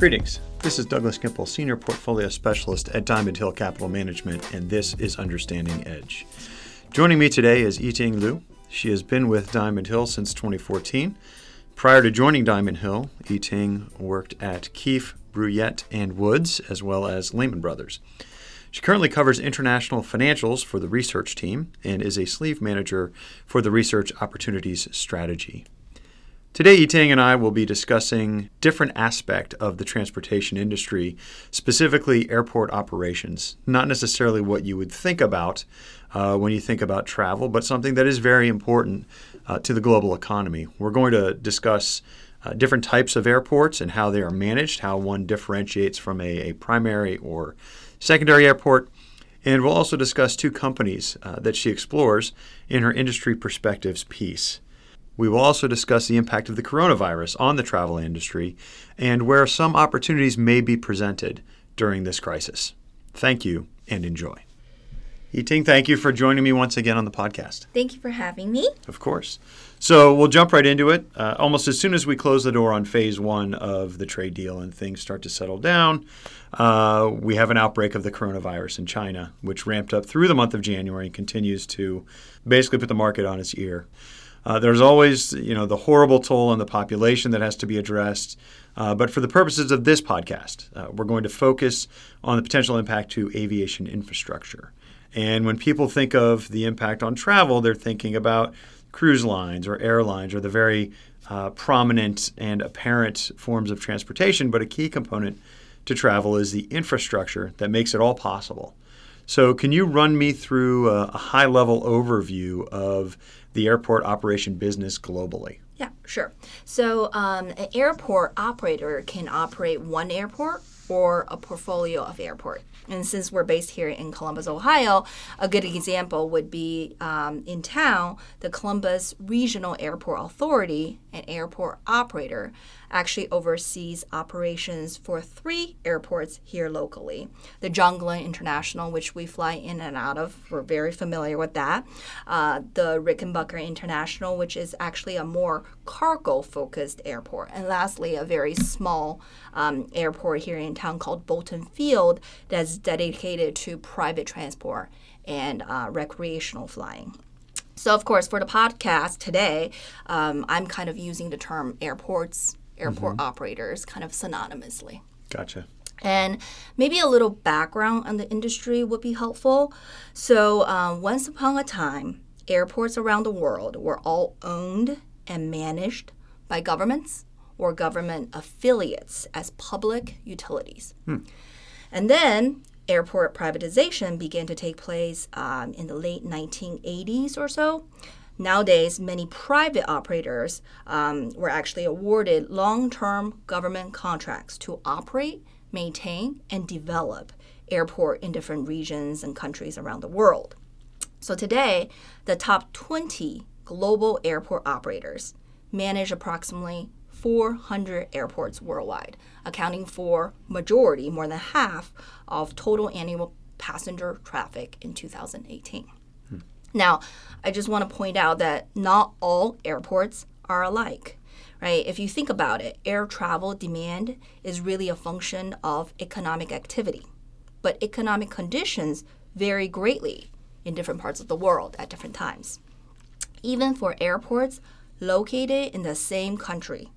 Greetings. This is Douglas Gimple, Senior Portfolio Specialist at Diamond Hill Capital Management, and this is Understanding Edge. Joining me today is Yiting Liu. She has been with Diamond Hill since 2014. Prior to joining Diamond Hill, Yiting worked at Keefe, Bruyette, and Woods, as well as Lehman Brothers. She currently covers international financials for the research team and is a sleeve manager for the Research Opportunities Strategy. Today, Yiting and I will be discussing different aspect of the transportation industry, specifically airport operations. Not necessarily what you would think about uh, when you think about travel, but something that is very important uh, to the global economy. We're going to discuss uh, different types of airports and how they are managed, how one differentiates from a, a primary or secondary airport. And we'll also discuss two companies uh, that she explores in her industry perspectives piece. We will also discuss the impact of the coronavirus on the travel industry and where some opportunities may be presented during this crisis. Thank you and enjoy. Yiting, thank you for joining me once again on the podcast. Thank you for having me. Of course. So we'll jump right into it. Uh, almost as soon as we close the door on phase one of the trade deal and things start to settle down, uh, we have an outbreak of the coronavirus in China, which ramped up through the month of January and continues to basically put the market on its ear. Uh, there's always, you know, the horrible toll on the population that has to be addressed. Uh, but for the purposes of this podcast, uh, we're going to focus on the potential impact to aviation infrastructure. And when people think of the impact on travel, they're thinking about cruise lines or airlines or the very uh, prominent and apparent forms of transportation. But a key component to travel is the infrastructure that makes it all possible. So, can you run me through a, a high level overview of the airport operation business globally? Yeah, sure. So, um, an airport operator can operate one airport or a portfolio of airport. And since we're based here in Columbus, Ohio, a good example would be um, in town, the Columbus Regional Airport Authority, an airport operator, actually oversees operations for three airports here locally. The John Glenn International, which we fly in and out of, we're very familiar with that. Uh, the Rickenbacker International, which is actually a more cargo focused airport. And lastly, a very small um, airport here in town called Bolton Field that's dedicated to private transport and uh, recreational flying. So, of course, for the podcast today, um, I'm kind of using the term airports, airport mm-hmm. operators kind of synonymously. Gotcha. And maybe a little background on the industry would be helpful. So, um, once upon a time, airports around the world were all owned and managed by governments or government affiliates as public utilities. Hmm. And then airport privatization began to take place um, in the late 1980s or so. Nowadays, many private operators um, were actually awarded long term government contracts to operate, maintain, and develop airport in different regions and countries around the world. So today, the top 20 global airport operators manage approximately 400 airports worldwide, accounting for majority, more than half of total annual passenger traffic in 2018. Now, I just want to point out that not all airports are alike, right? If you think about it, air travel demand is really a function of economic activity, but economic conditions vary greatly in different parts of the world at different times. Even for airports located in the same country,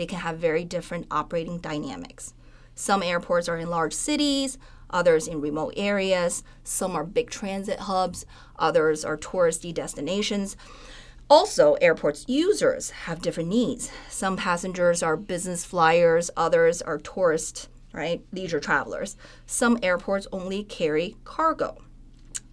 they can have very different operating dynamics. Some airports are in large cities, others in remote areas. Some are big transit hubs, others are touristy destinations. Also, airports users have different needs. Some passengers are business flyers, others are tourist, right, leisure travelers. Some airports only carry cargo.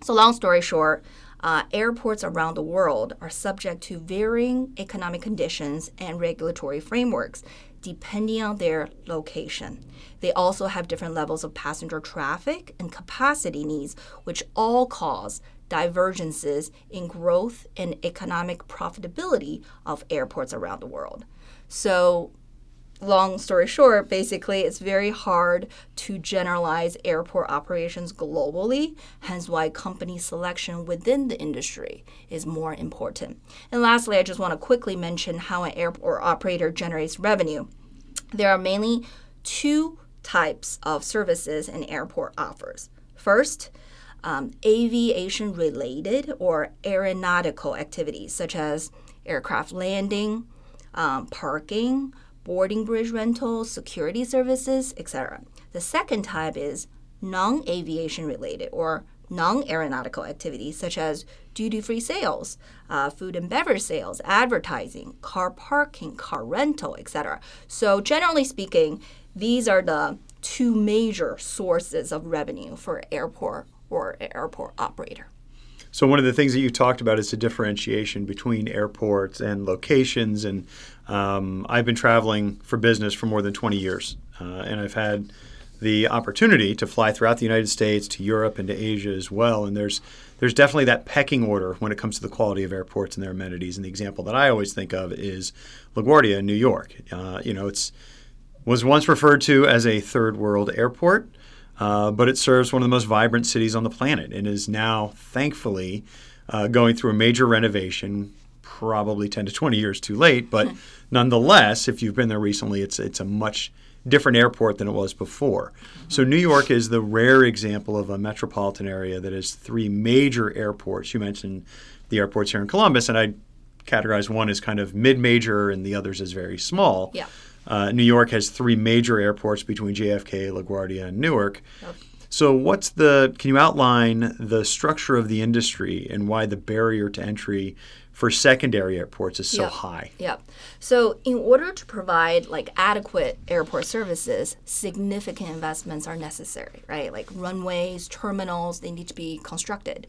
So, long story short, uh, airports around the world are subject to varying economic conditions and regulatory frameworks depending on their location. They also have different levels of passenger traffic and capacity needs, which all cause divergences in growth and economic profitability of airports around the world. So, long story short, basically, it's very hard to generalize airport operations globally, hence why company selection within the industry is more important. And lastly, I just want to quickly mention how an airport operator generates revenue. There are mainly two types of services an airport offers. First, um, aviation related or aeronautical activities such as aircraft landing, um, parking, boarding bridge rental, security services, etc. The second type is non aviation related or non aeronautical activities such as duty free sales, uh, food and beverage sales, advertising, car parking, car rental, etc. So, generally speaking, these are the two major sources of revenue for airport or airport operator. So one of the things that you talked about is the differentiation between airports and locations. And um, I've been traveling for business for more than 20 years, uh, and I've had the opportunity to fly throughout the United States to Europe and to Asia as well. And there's there's definitely that pecking order when it comes to the quality of airports and their amenities. And the example that I always think of is LaGuardia in New York. Uh, you know, it's was once referred to as a third world airport. Uh, but it serves one of the most vibrant cities on the planet and is now, thankfully, uh, going through a major renovation. Probably 10 to 20 years too late, but hmm. nonetheless, if you've been there recently, it's it's a much different airport than it was before. Mm-hmm. So New York is the rare example of a metropolitan area that has three major airports. You mentioned the airports here in Columbus, and I categorize one as kind of mid-major and the others as very small. Yeah. Uh, New York has three major airports between JFK, LaGuardia, and Newark. Yep. So, what's the? Can you outline the structure of the industry and why the barrier to entry for secondary airports is so yep. high? Yeah. So, in order to provide like adequate airport services, significant investments are necessary, right? Like runways, terminals, they need to be constructed.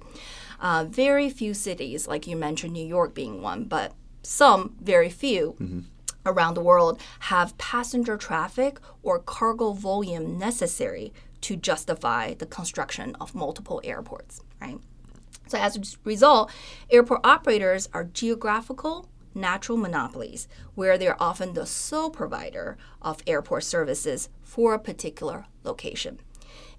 Uh, very few cities, like you mentioned, New York being one, but some, very few. Mm-hmm around the world have passenger traffic or cargo volume necessary to justify the construction of multiple airports, right? So as a result, airport operators are geographical natural monopolies where they're often the sole provider of airport services for a particular location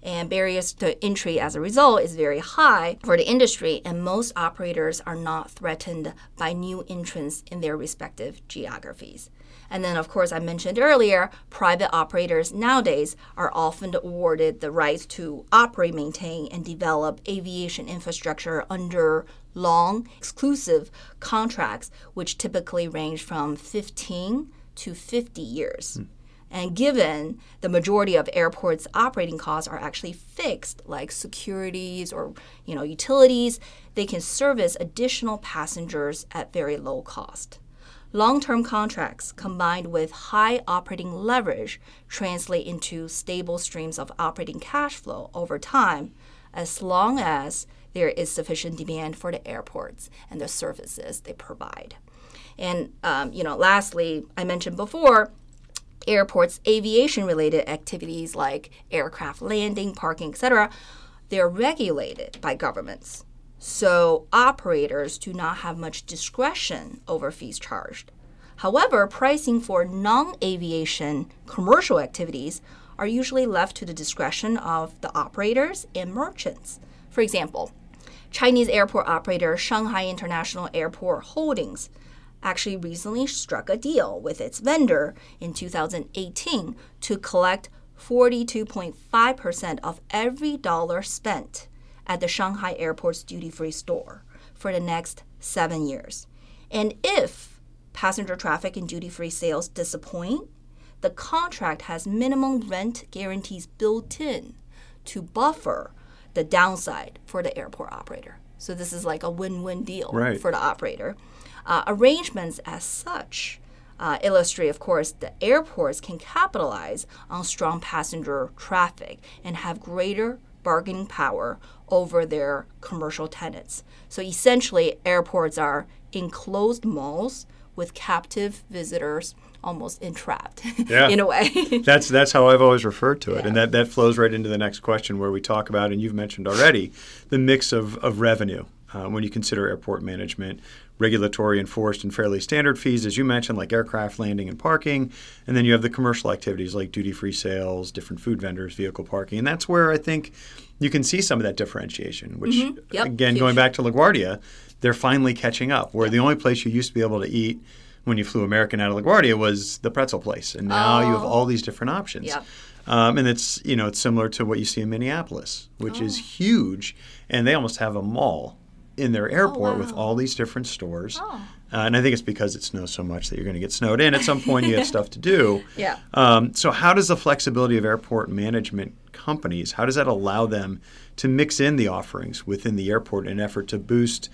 and barriers to entry as a result is very high for the industry and most operators are not threatened by new entrants in their respective geographies. And then, of course, I mentioned earlier, private operators nowadays are often awarded the rights to operate, maintain, and develop aviation infrastructure under long, exclusive contracts, which typically range from 15 to 50 years. Mm. And given the majority of airports' operating costs are actually fixed, like securities or you know utilities, they can service additional passengers at very low cost. Long-term contracts combined with high operating leverage translate into stable streams of operating cash flow over time, as long as there is sufficient demand for the airports and the services they provide. And um, you know, lastly, I mentioned before airports aviation related activities like aircraft landing, parking, etc., they're regulated by governments. So operators do not have much discretion over fees charged. However, pricing for non aviation commercial activities are usually left to the discretion of the operators and merchants. For example, Chinese airport operator Shanghai International Airport Holdings actually recently struck a deal with its vendor in 2018 to collect 42.5% of every dollar spent at the Shanghai airport's duty free store for the next seven years. And if passenger traffic and duty free sales disappoint, the contract has minimum rent guarantees built in to buffer the downside for the airport operator. So this is like a win win deal right. for the operator. Uh, arrangements as such uh, illustrate, of course, the airports can capitalize on strong passenger traffic and have greater bargaining power over their commercial tenants. So essentially, airports are enclosed malls with captive visitors almost entrapped yeah. in a way. that's that's how I've always referred to it. Yeah. And that, that flows right into the next question where we talk about, and you've mentioned already, the mix of, of revenue uh, when you consider airport management regulatory enforced and fairly standard fees, as you mentioned, like aircraft landing and parking. And then you have the commercial activities like duty free sales, different food vendors, vehicle parking. And that's where I think you can see some of that differentiation, which, Mm-hmm. Yep, again, huge. going back to LaGuardia, they're finally catching up. Where the only place you used to be able to eat when you flew American out of LaGuardia was the pretzel place. And now you have Oh. all these different options. Yep. Um, and it's you know it's similar to what you see in Minneapolis, which is Oh. huge, and they almost have a mall in their airport with wow. all these different stores. Oh. Uh, and I think it's because it snows so much that you're going to get snowed in. At some point, you have stuff to do. Yeah. Um, so, how does the flexibility of airport management companies how does that allow them to mix in the offerings within the airport in an effort to boost,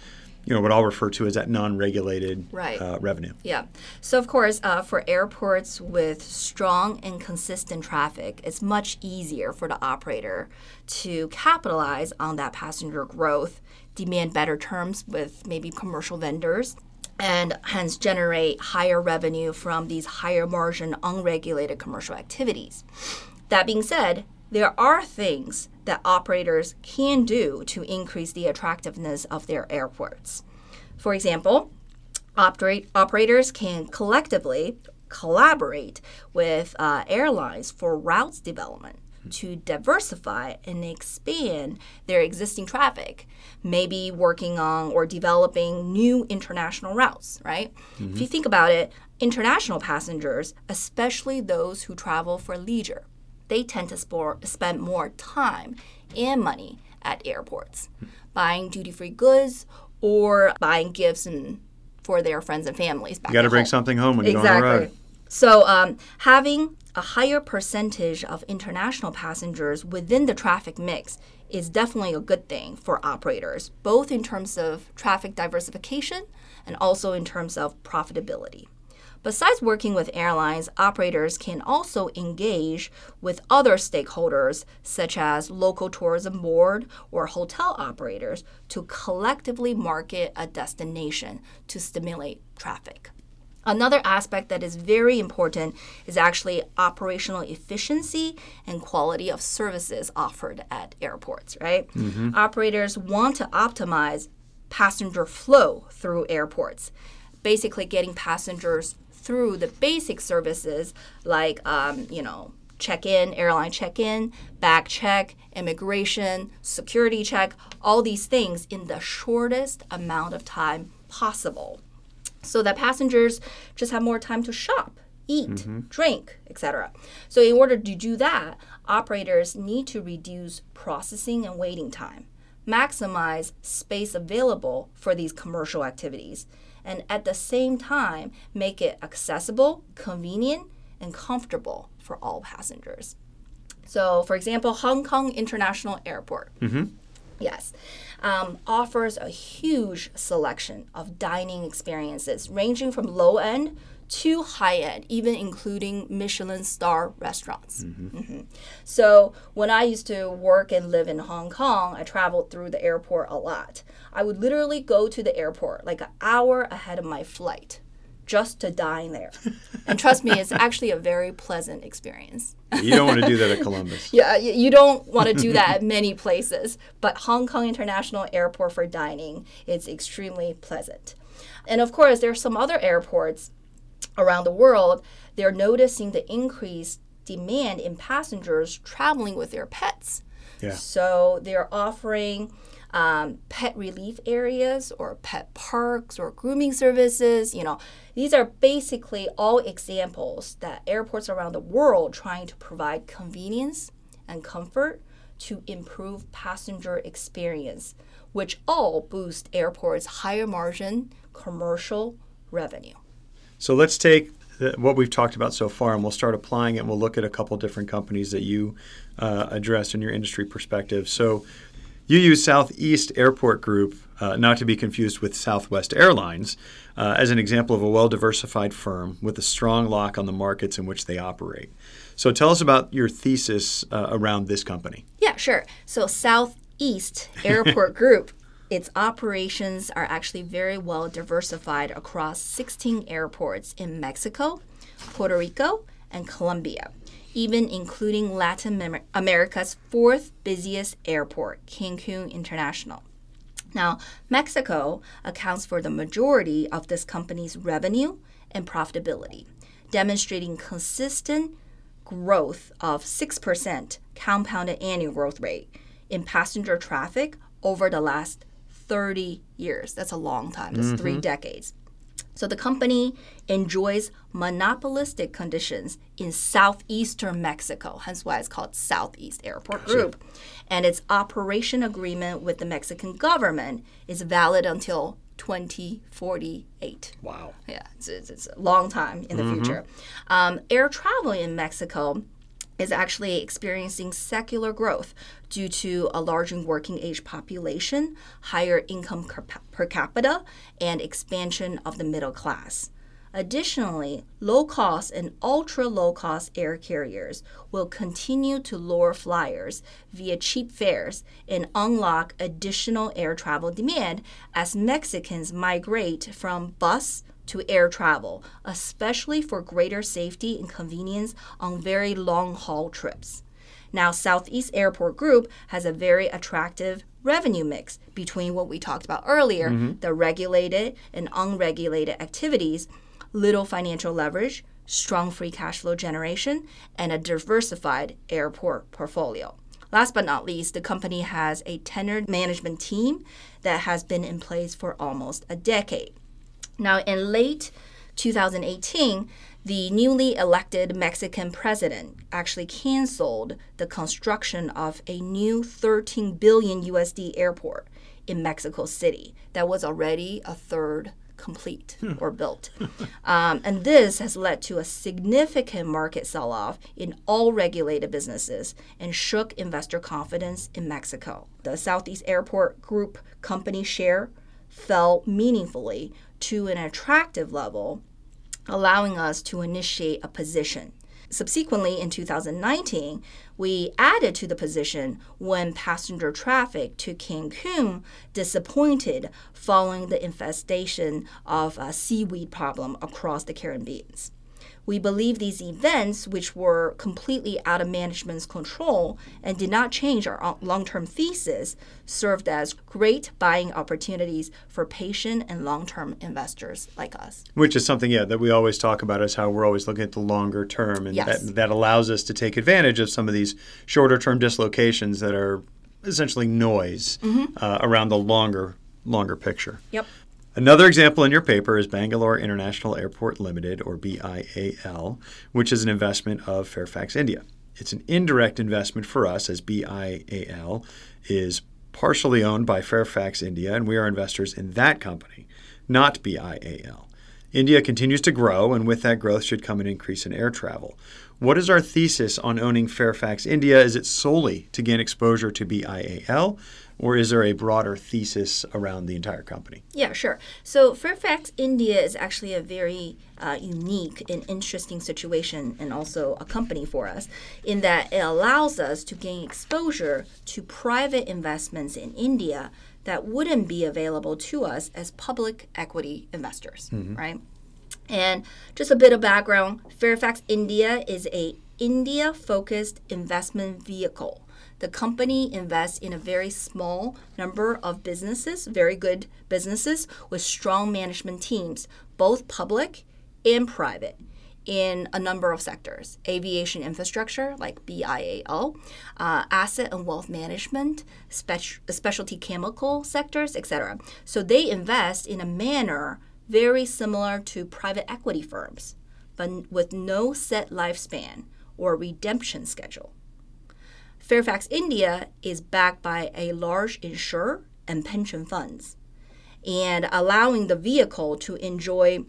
you know, what I'll refer to as that non-regulated Right. uh, revenue? Yeah. So, of course, uh, for airports with strong and consistent traffic, it's much easier for the operator to capitalize on that passenger growth, demand better terms with maybe commercial vendors, and hence generate higher revenue from these higher margin, unregulated commercial activities. That being said, there are things that operators can do to increase the attractiveness of their airports. For example, operate, operators can collectively collaborate with uh, airlines for routes development to diversify and expand their existing traffic, maybe working on or developing new international routes, right? If you think about it, international passengers, especially those who travel for leisure, they tend to spor- spend more time and money at airports, buying duty free goods or buying gifts and for their friends and families. Back You got to bring home. something home when you go on the Exactly. road. So, um, having a higher percentage of international passengers within the traffic mix is definitely a good thing for operators, both in terms of traffic diversification and also in terms of profitability. Besides working with airlines, operators can also engage with other stakeholders, such as local tourism board or hotel operators, to collectively market a destination to stimulate traffic. Another aspect that is very important is actually operational efficiency and quality of services offered at airports, right? Mm-hmm. Operators want to optimize passenger flow through airports, basically getting passengers through the basic services like, um, you know, check in, airline check in, back check, immigration, security check, all these things in the shortest amount of time possible so that passengers just have more time to shop, eat, drink, etc. So, in order to do that, operators need to reduce processing and waiting time, maximize space available for these commercial activities, and at the same time, make it accessible, convenient, and comfortable for all passengers. So, for example, Hong Kong International Airport. Yes. Um, offers a huge selection of dining experiences ranging from low end to high end, even including Michelin star restaurants. Mhm. So, when I used to work and live in Hong Kong, I traveled through the airport a lot. I would literally go to the airport like an hour ahead of my flight just to dine there. and trust me, it's actually a very pleasant experience. You don't want to do that at Columbus. Yeah, you don't want to do that at many places, but Hong Kong International Airport for dining is extremely pleasant. And of course, there are some other airports around the world. They're noticing the increased demand in passengers traveling with their pets. Yeah. So they're offering um, pet relief areas or pet parks or grooming services. You know, these are basically all examples that airports around the world trying to provide convenience and comfort to improve passenger experience, which all boost airports' higher margin commercial revenue. So let's take what we've talked about so far and we'll start applying it. And we'll look at a couple different companies that you uh, addressed in your industry perspective. So you use Southeast Airport Group, uh, not to be confused with Southwest Airlines, uh, as an example of a well diversified firm with a strong lock on the markets in which they operate. So tell us about your thesis uh, around this company. Yeah, sure. So Southeast Airport Group, its operations are actually very well diversified across 16 airports in Mexico, Puerto Rico, and Colombia, even including Latin America's fourth busiest airport, Cancun International. Now, Mexico accounts for the majority of this company's revenue and profitability, demonstrating consistent growth of 6% compounded annual growth rate in passenger traffic over the last 30 years. That's a long time, that's mm-hmm. three decades. So the company enjoys monopolistic conditions in southeastern Mexico, hence why it's called Southeast Airport Group. And its operation agreement with the Mexican government is valid until 2048. Wow. Yeah, it's, it's, it's a long time in the mm-hmm. future. Um, air travel in Mexico is actually experiencing secular growth due to a large working age population, higher income per capita, and expansion of the middle class. Additionally, low cost and ultra low cost air carriers will continue to lure flyers via cheap fares and unlock additional air travel demand as Mexicans migrate from bus to air travel, especially for greater safety and convenience on very long haul trips. Now, Southeast Airport Group has a very attractive revenue mix between what we talked about earlier mm-hmm. the regulated and unregulated activities, little financial leverage, strong free cash flow generation, and a diversified airport portfolio. Last but not least, the company has a tenured management team that has been in place for almost a decade. Now, in late 2018, the newly elected Mexican president actually canceled the construction of a new 13 billion USD airport in Mexico City that was already a third complete hmm. or built. Um, and this has led to a significant market sell off in all regulated businesses and shook investor confidence in Mexico. The Southeast Airport Group company share fell meaningfully to an attractive level, allowing us to initiate a position. Subsequently, in 2019, we added to the position when passenger traffic to Cancun disappointed following the infestation of a seaweed problem across the Caribbean. We believe these events, which were completely out of management's control and did not change our long term thesis, served as great buying opportunities for patient and long term investors like us. Which is something, yeah, that we always talk about is how we're always looking at the longer term. And yes. that, that allows us to take advantage of some of these shorter term dislocations that are essentially noise mm-hmm. uh, around the longer longer picture. Yep. Another example in your paper is Bangalore International Airport Limited, or BIAL, which is an investment of Fairfax India. It's an indirect investment for us as BIAL is partially owned by Fairfax India, and we are investors in that company, not BIAL. India continues to grow, and with that growth should come an increase in air travel. What is our thesis on owning Fairfax India? Is it solely to gain exposure to BIAL, or is there a broader thesis around the entire company? Yeah, sure. So Fairfax India is actually a very uh, unique and interesting situation and also a company for us in that it allows us to gain exposure to private investments in India that wouldn't be available to us as public equity investors, mm-hmm. right? And just a bit of background, Fairfax India is a India focused investment vehicle. The company invests in a very small number of businesses, very good businesses with strong management teams, both public and private in a number of sectors. Aviation infrastructure, like BIAL, uh, asset and wealth management, spe- specialty chemical sectors, etc. So they invest in a manner very similar to private equity firms, but with no set lifespan or redemption schedule. Fairfax India is backed by a large insurer and pension funds, and allowing the vehicle to enjoy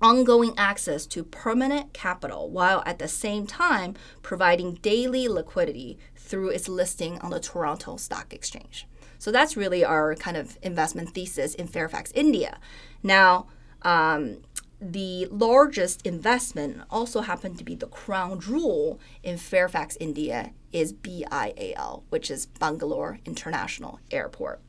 ongoing access to permanent capital while at the same time providing daily liquidity through its listing on the Toronto Stock Exchange. So that's really our kind of investment thesis in Fairfax India. Now, um, the largest investment also happened to be the crown jewel in Fairfax, India, is BIAL, which is Bangalore International Airport.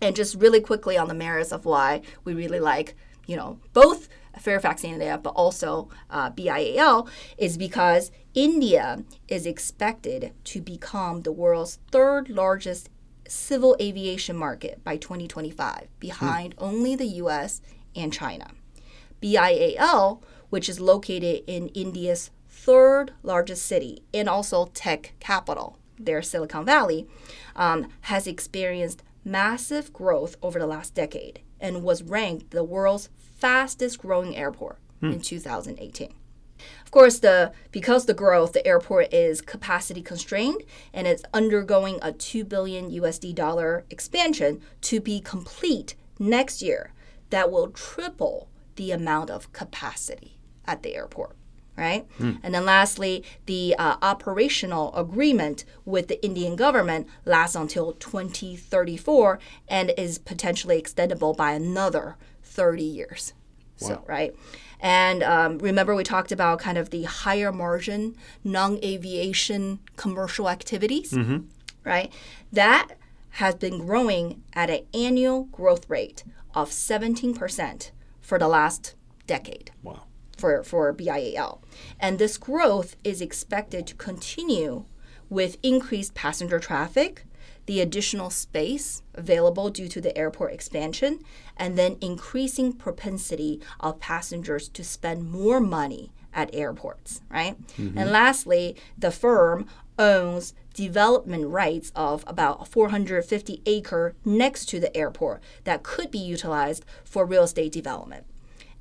And just really quickly on the merits of why we really like, you know, both Fairfax India, but also uh, BIAL, is because India is expected to become the world's third largest civil aviation market by 2025, behind only the US and China. BIAL, which is located in India's third largest city and also tech capital, their Silicon Valley, um, has experienced massive growth over the last decade and was ranked the world's fastest growing airport in 2018. Of course, the because the growth, the airport is capacity constrained and it's undergoing a 2 billion USD dollar expansion to be complete next year that will triple the amount of capacity at the airport right? And then lastly, the uh, operational agreement with the Indian government lasts until 2034 and is potentially extendable by another 30 years. So, right? And um, remember, we talked about kind of the higher margin, non aviation commercial activities, right? That has been growing at an annual growth rate of 17% for the last decade Wow. for, for BIAL. And this growth is expected to continue with increased passenger traffic, the additional space available due to the airport expansion, and then increasing propensity of passengers to spend more money at airports, right? Mm-hmm. And lastly, the firm owns development rights of about 450 acre next to the airport that could be utilized for real estate development.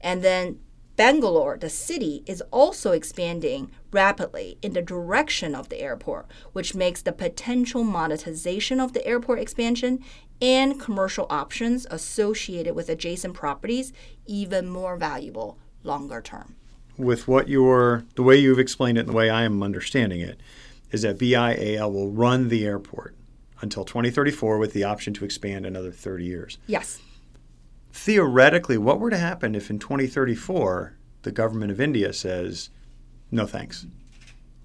And then Bangalore, the city, is also expanding rapidly in the direction of the airport, which makes the potential monetization of the airport expansion and commercial options associated with adjacent properties even more valuable longer term. With what you're, the way you've explained it and the way I am understanding it, is that BIAL will run the airport until 2034 with the option to expand another 30 years. Yes. Theoretically, what were to happen if in 2034 the government of India says, no thanks,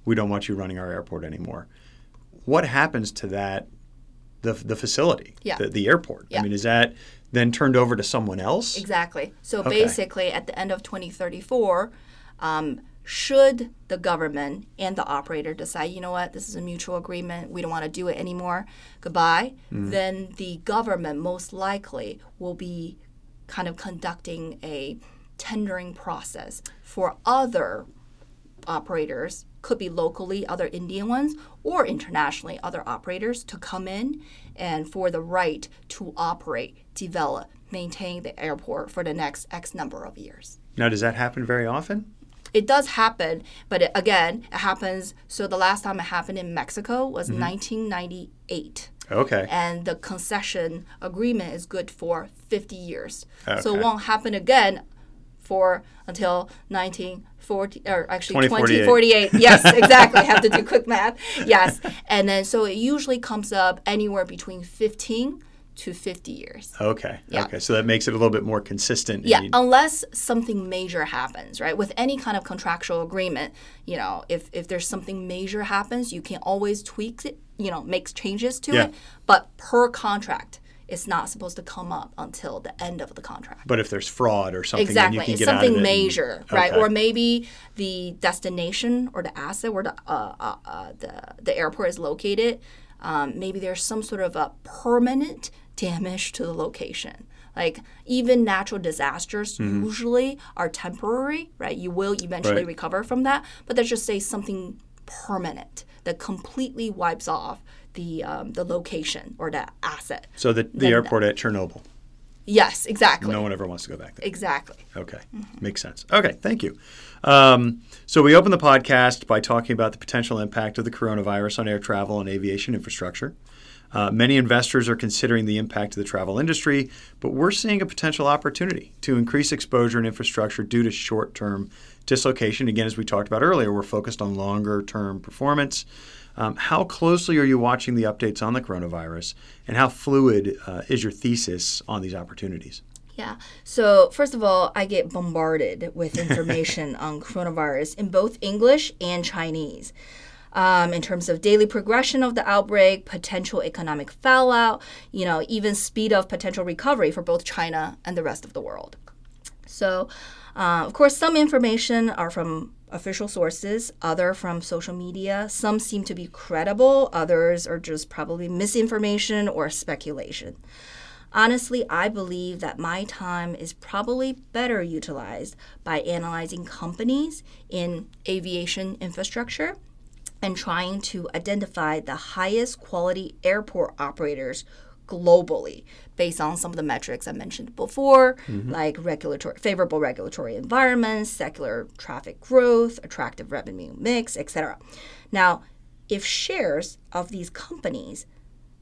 we don't want you running our airport anymore? What happens to that, the, the facility, Yeah. the, the airport? I mean, is that then turned over to someone else? Exactly. So Okay. basically, at the end of 2034, um, should the government and the operator decide, you know what, this is a mutual agreement, we don't want to do it anymore, goodbye, mm-hmm. then the government most likely will be kind of conducting a tendering process for other operators could be locally other indian ones or internationally other operators to come in and for the right to operate develop maintain the airport for the next x number of years. Now, does that happen very often? It does happen but it, again it happens so the last time it happened in mexico was mm-hmm. 1998 Okay. and the concession agreement is good for 50 years. So it won't happen again for until 1940 or actually 2048. 2048. yes, exactly. I have to do quick math. Yes. And then so it usually comes up anywhere between 15 to 50 years. Okay. Yeah. Okay. So that makes it a little bit more consistent. Yeah, you- unless something major happens, right? With any kind of contractual agreement, you know, if if there's something major happens, you can always tweak it, you know, make changes to Yeah. it. But per contract, it's not supposed to come up until the end of the contract. but if there's fraud or something, Exactly, you can it's get out of something it and- major, right? Or maybe the destination or the asset where the uh, uh, uh, the the airport is located. Um, maybe there's some sort of a permanent damage to the location. Like even natural disasters Mm-hmm. usually are temporary, right? You will eventually Right. recover from that, but let's just say something permanent that completely wipes off the um, the location or the asset. So the, the airport at Chernobyl, Yes, exactly, no one ever wants to go back there. exactly. Okay, makes sense. Okay, thank you. Um, so we opened the podcast by talking about the potential impact of the coronavirus on air travel and aviation infrastructure. Uh, many investors are considering the impact of the travel industry, but we're seeing a potential opportunity to increase exposure and infrastructure due to short-term dislocation. Again, as we talked about earlier, we're focused on longer-term performance. Um, how closely are you watching the updates on the coronavirus, and how fluid uh, is your thesis on these opportunities? Yeah. So, first of all, I get bombarded with information on coronavirus in both English and Chinese. Um, in terms of daily progression of the outbreak, potential economic fallout, you know, even speed of potential recovery for both China and the rest of the world. So, uh, of course, some information are from official sources, other from social media. Some seem to be credible, others are just probably misinformation or speculation. Honestly, I believe that my time is probably better utilized by analyzing companies in aviation infrastructure and trying to identify the highest quality airport operators globally based on some of the metrics I mentioned before, mm-hmm. like regulatory favorable regulatory environments, secular traffic growth, attractive revenue mix, etc. Now, if shares of these companies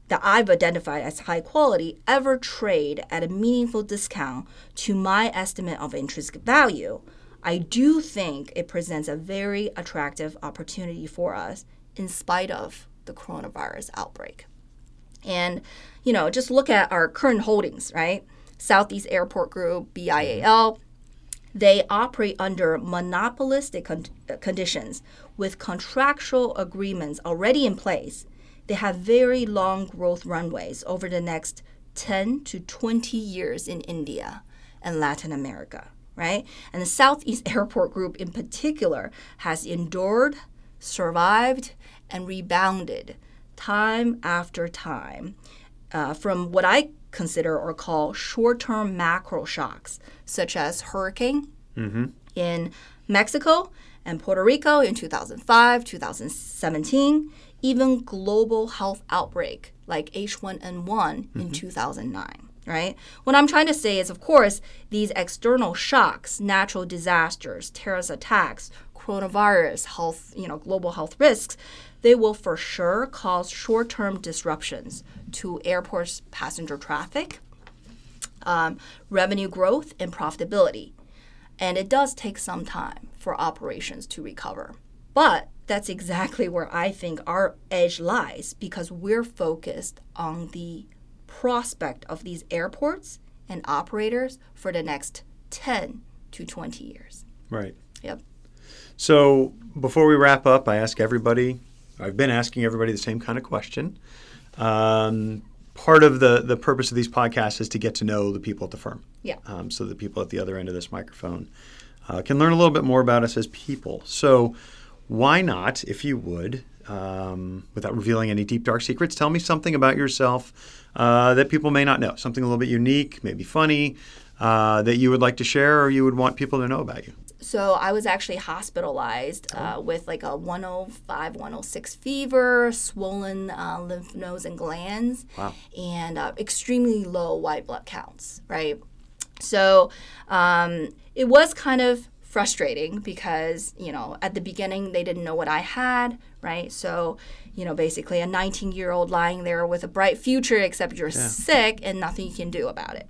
that I've identified as high quality ever trade at a meaningful discount to my estimate of intrinsic value, I do think it presents a very attractive opportunity for us in spite of the coronavirus outbreak. And, you know, just look at our current holdings, right? Southeast Airport Group, BIAL, they operate under monopolistic con- uh, conditions with contractual agreements already in place. They have very long growth runways over the next 10 to 20 years in India and Latin America, right? And the Southeast Airport Group in particular has endured, survived, and rebounded time after time uh, from what I consider or call short term macro shocks, such as hurricane mm-hmm. in Mexico and Puerto Rico in 2005, 2017, even global health outbreak like H1N1 mm-hmm. in 2009 right? What I'm trying to say is, of course, these external shocks, natural disasters, terrorist attacks, coronavirus, health, you know, global health risks, they will for sure cause short-term disruptions to airports' passenger traffic, um, revenue growth, and profitability. And it does take some time for operations to recover. But that's exactly where I think our edge lies because we're focused on the prospect of these airports and operators for the next 10 to 20 years. Right. Yep. So before we wrap up, I ask everybody, I've been asking everybody the same kind of question. Um, part of the, the purpose of these podcasts is to get to know the people at the firm. Yeah. Um, so the people at the other end of this microphone uh, can learn a little bit more about us as people. So why not, if you would, um, without revealing any deep dark secrets, tell me something about yourself uh, that people may not know, something a little bit unique, maybe funny, uh, that you would like to share or you would want people to know about you. So I was actually hospitalized uh, oh. with like a 105, 106 fever, swollen uh, lymph nodes and glands, wow. and uh, extremely low white blood counts, right? So um, it was kind of frustrating because, you know, at the beginning they didn't know what I had, right? So, you know, basically a 19 year old lying there with a bright future, except you're yeah. sick and nothing you can do about it.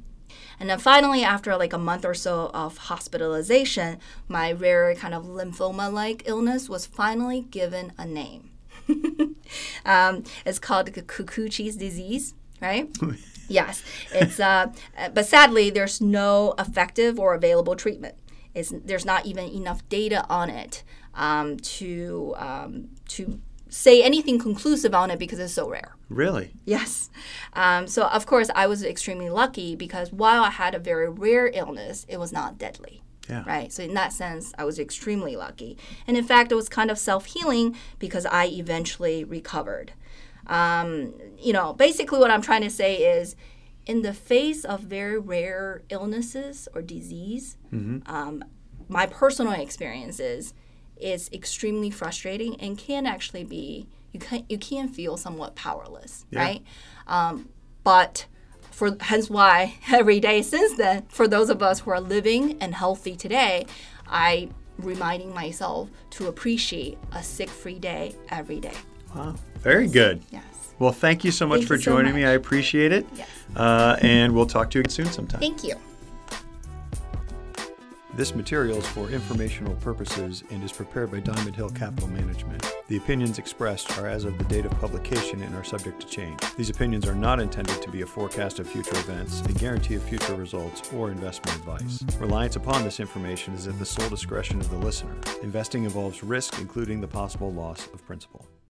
And then finally, after like a month or so of hospitalization, my rare kind of lymphoma like illness was finally given a name. um, it's called Kikuchi's disease, right? yes, it's. Uh, but sadly, there's no effective or available treatment. It's, there's not even enough data on it um, to um, to say anything conclusive on it because it's so rare. Really? Yes. Um, so of course I was extremely lucky because while I had a very rare illness, it was not deadly. Yeah. Right. So in that sense, I was extremely lucky, and in fact, it was kind of self healing because I eventually recovered. Um, you know, basically, what I'm trying to say is in the face of very rare illnesses or disease, mm-hmm. um, my personal experiences is extremely frustrating and can actually be you can you can feel somewhat powerless, yeah. right? Um, but for hence why every day since then, for those of us who are living and healthy today, I reminding myself to appreciate a sick-free day every day. Wow, very good. Yes. Well, thank you so much thank for joining so me. I appreciate it. Yes. Uh, and we'll talk to you soon sometime. Thank you. This material is for informational purposes and is prepared by Diamond Hill Capital Management. The opinions expressed are as of the date of publication and are subject to change. These opinions are not intended to be a forecast of future events, a guarantee of future results, or investment advice. Reliance upon this information is at the sole discretion of the listener. Investing involves risk, including the possible loss of principal.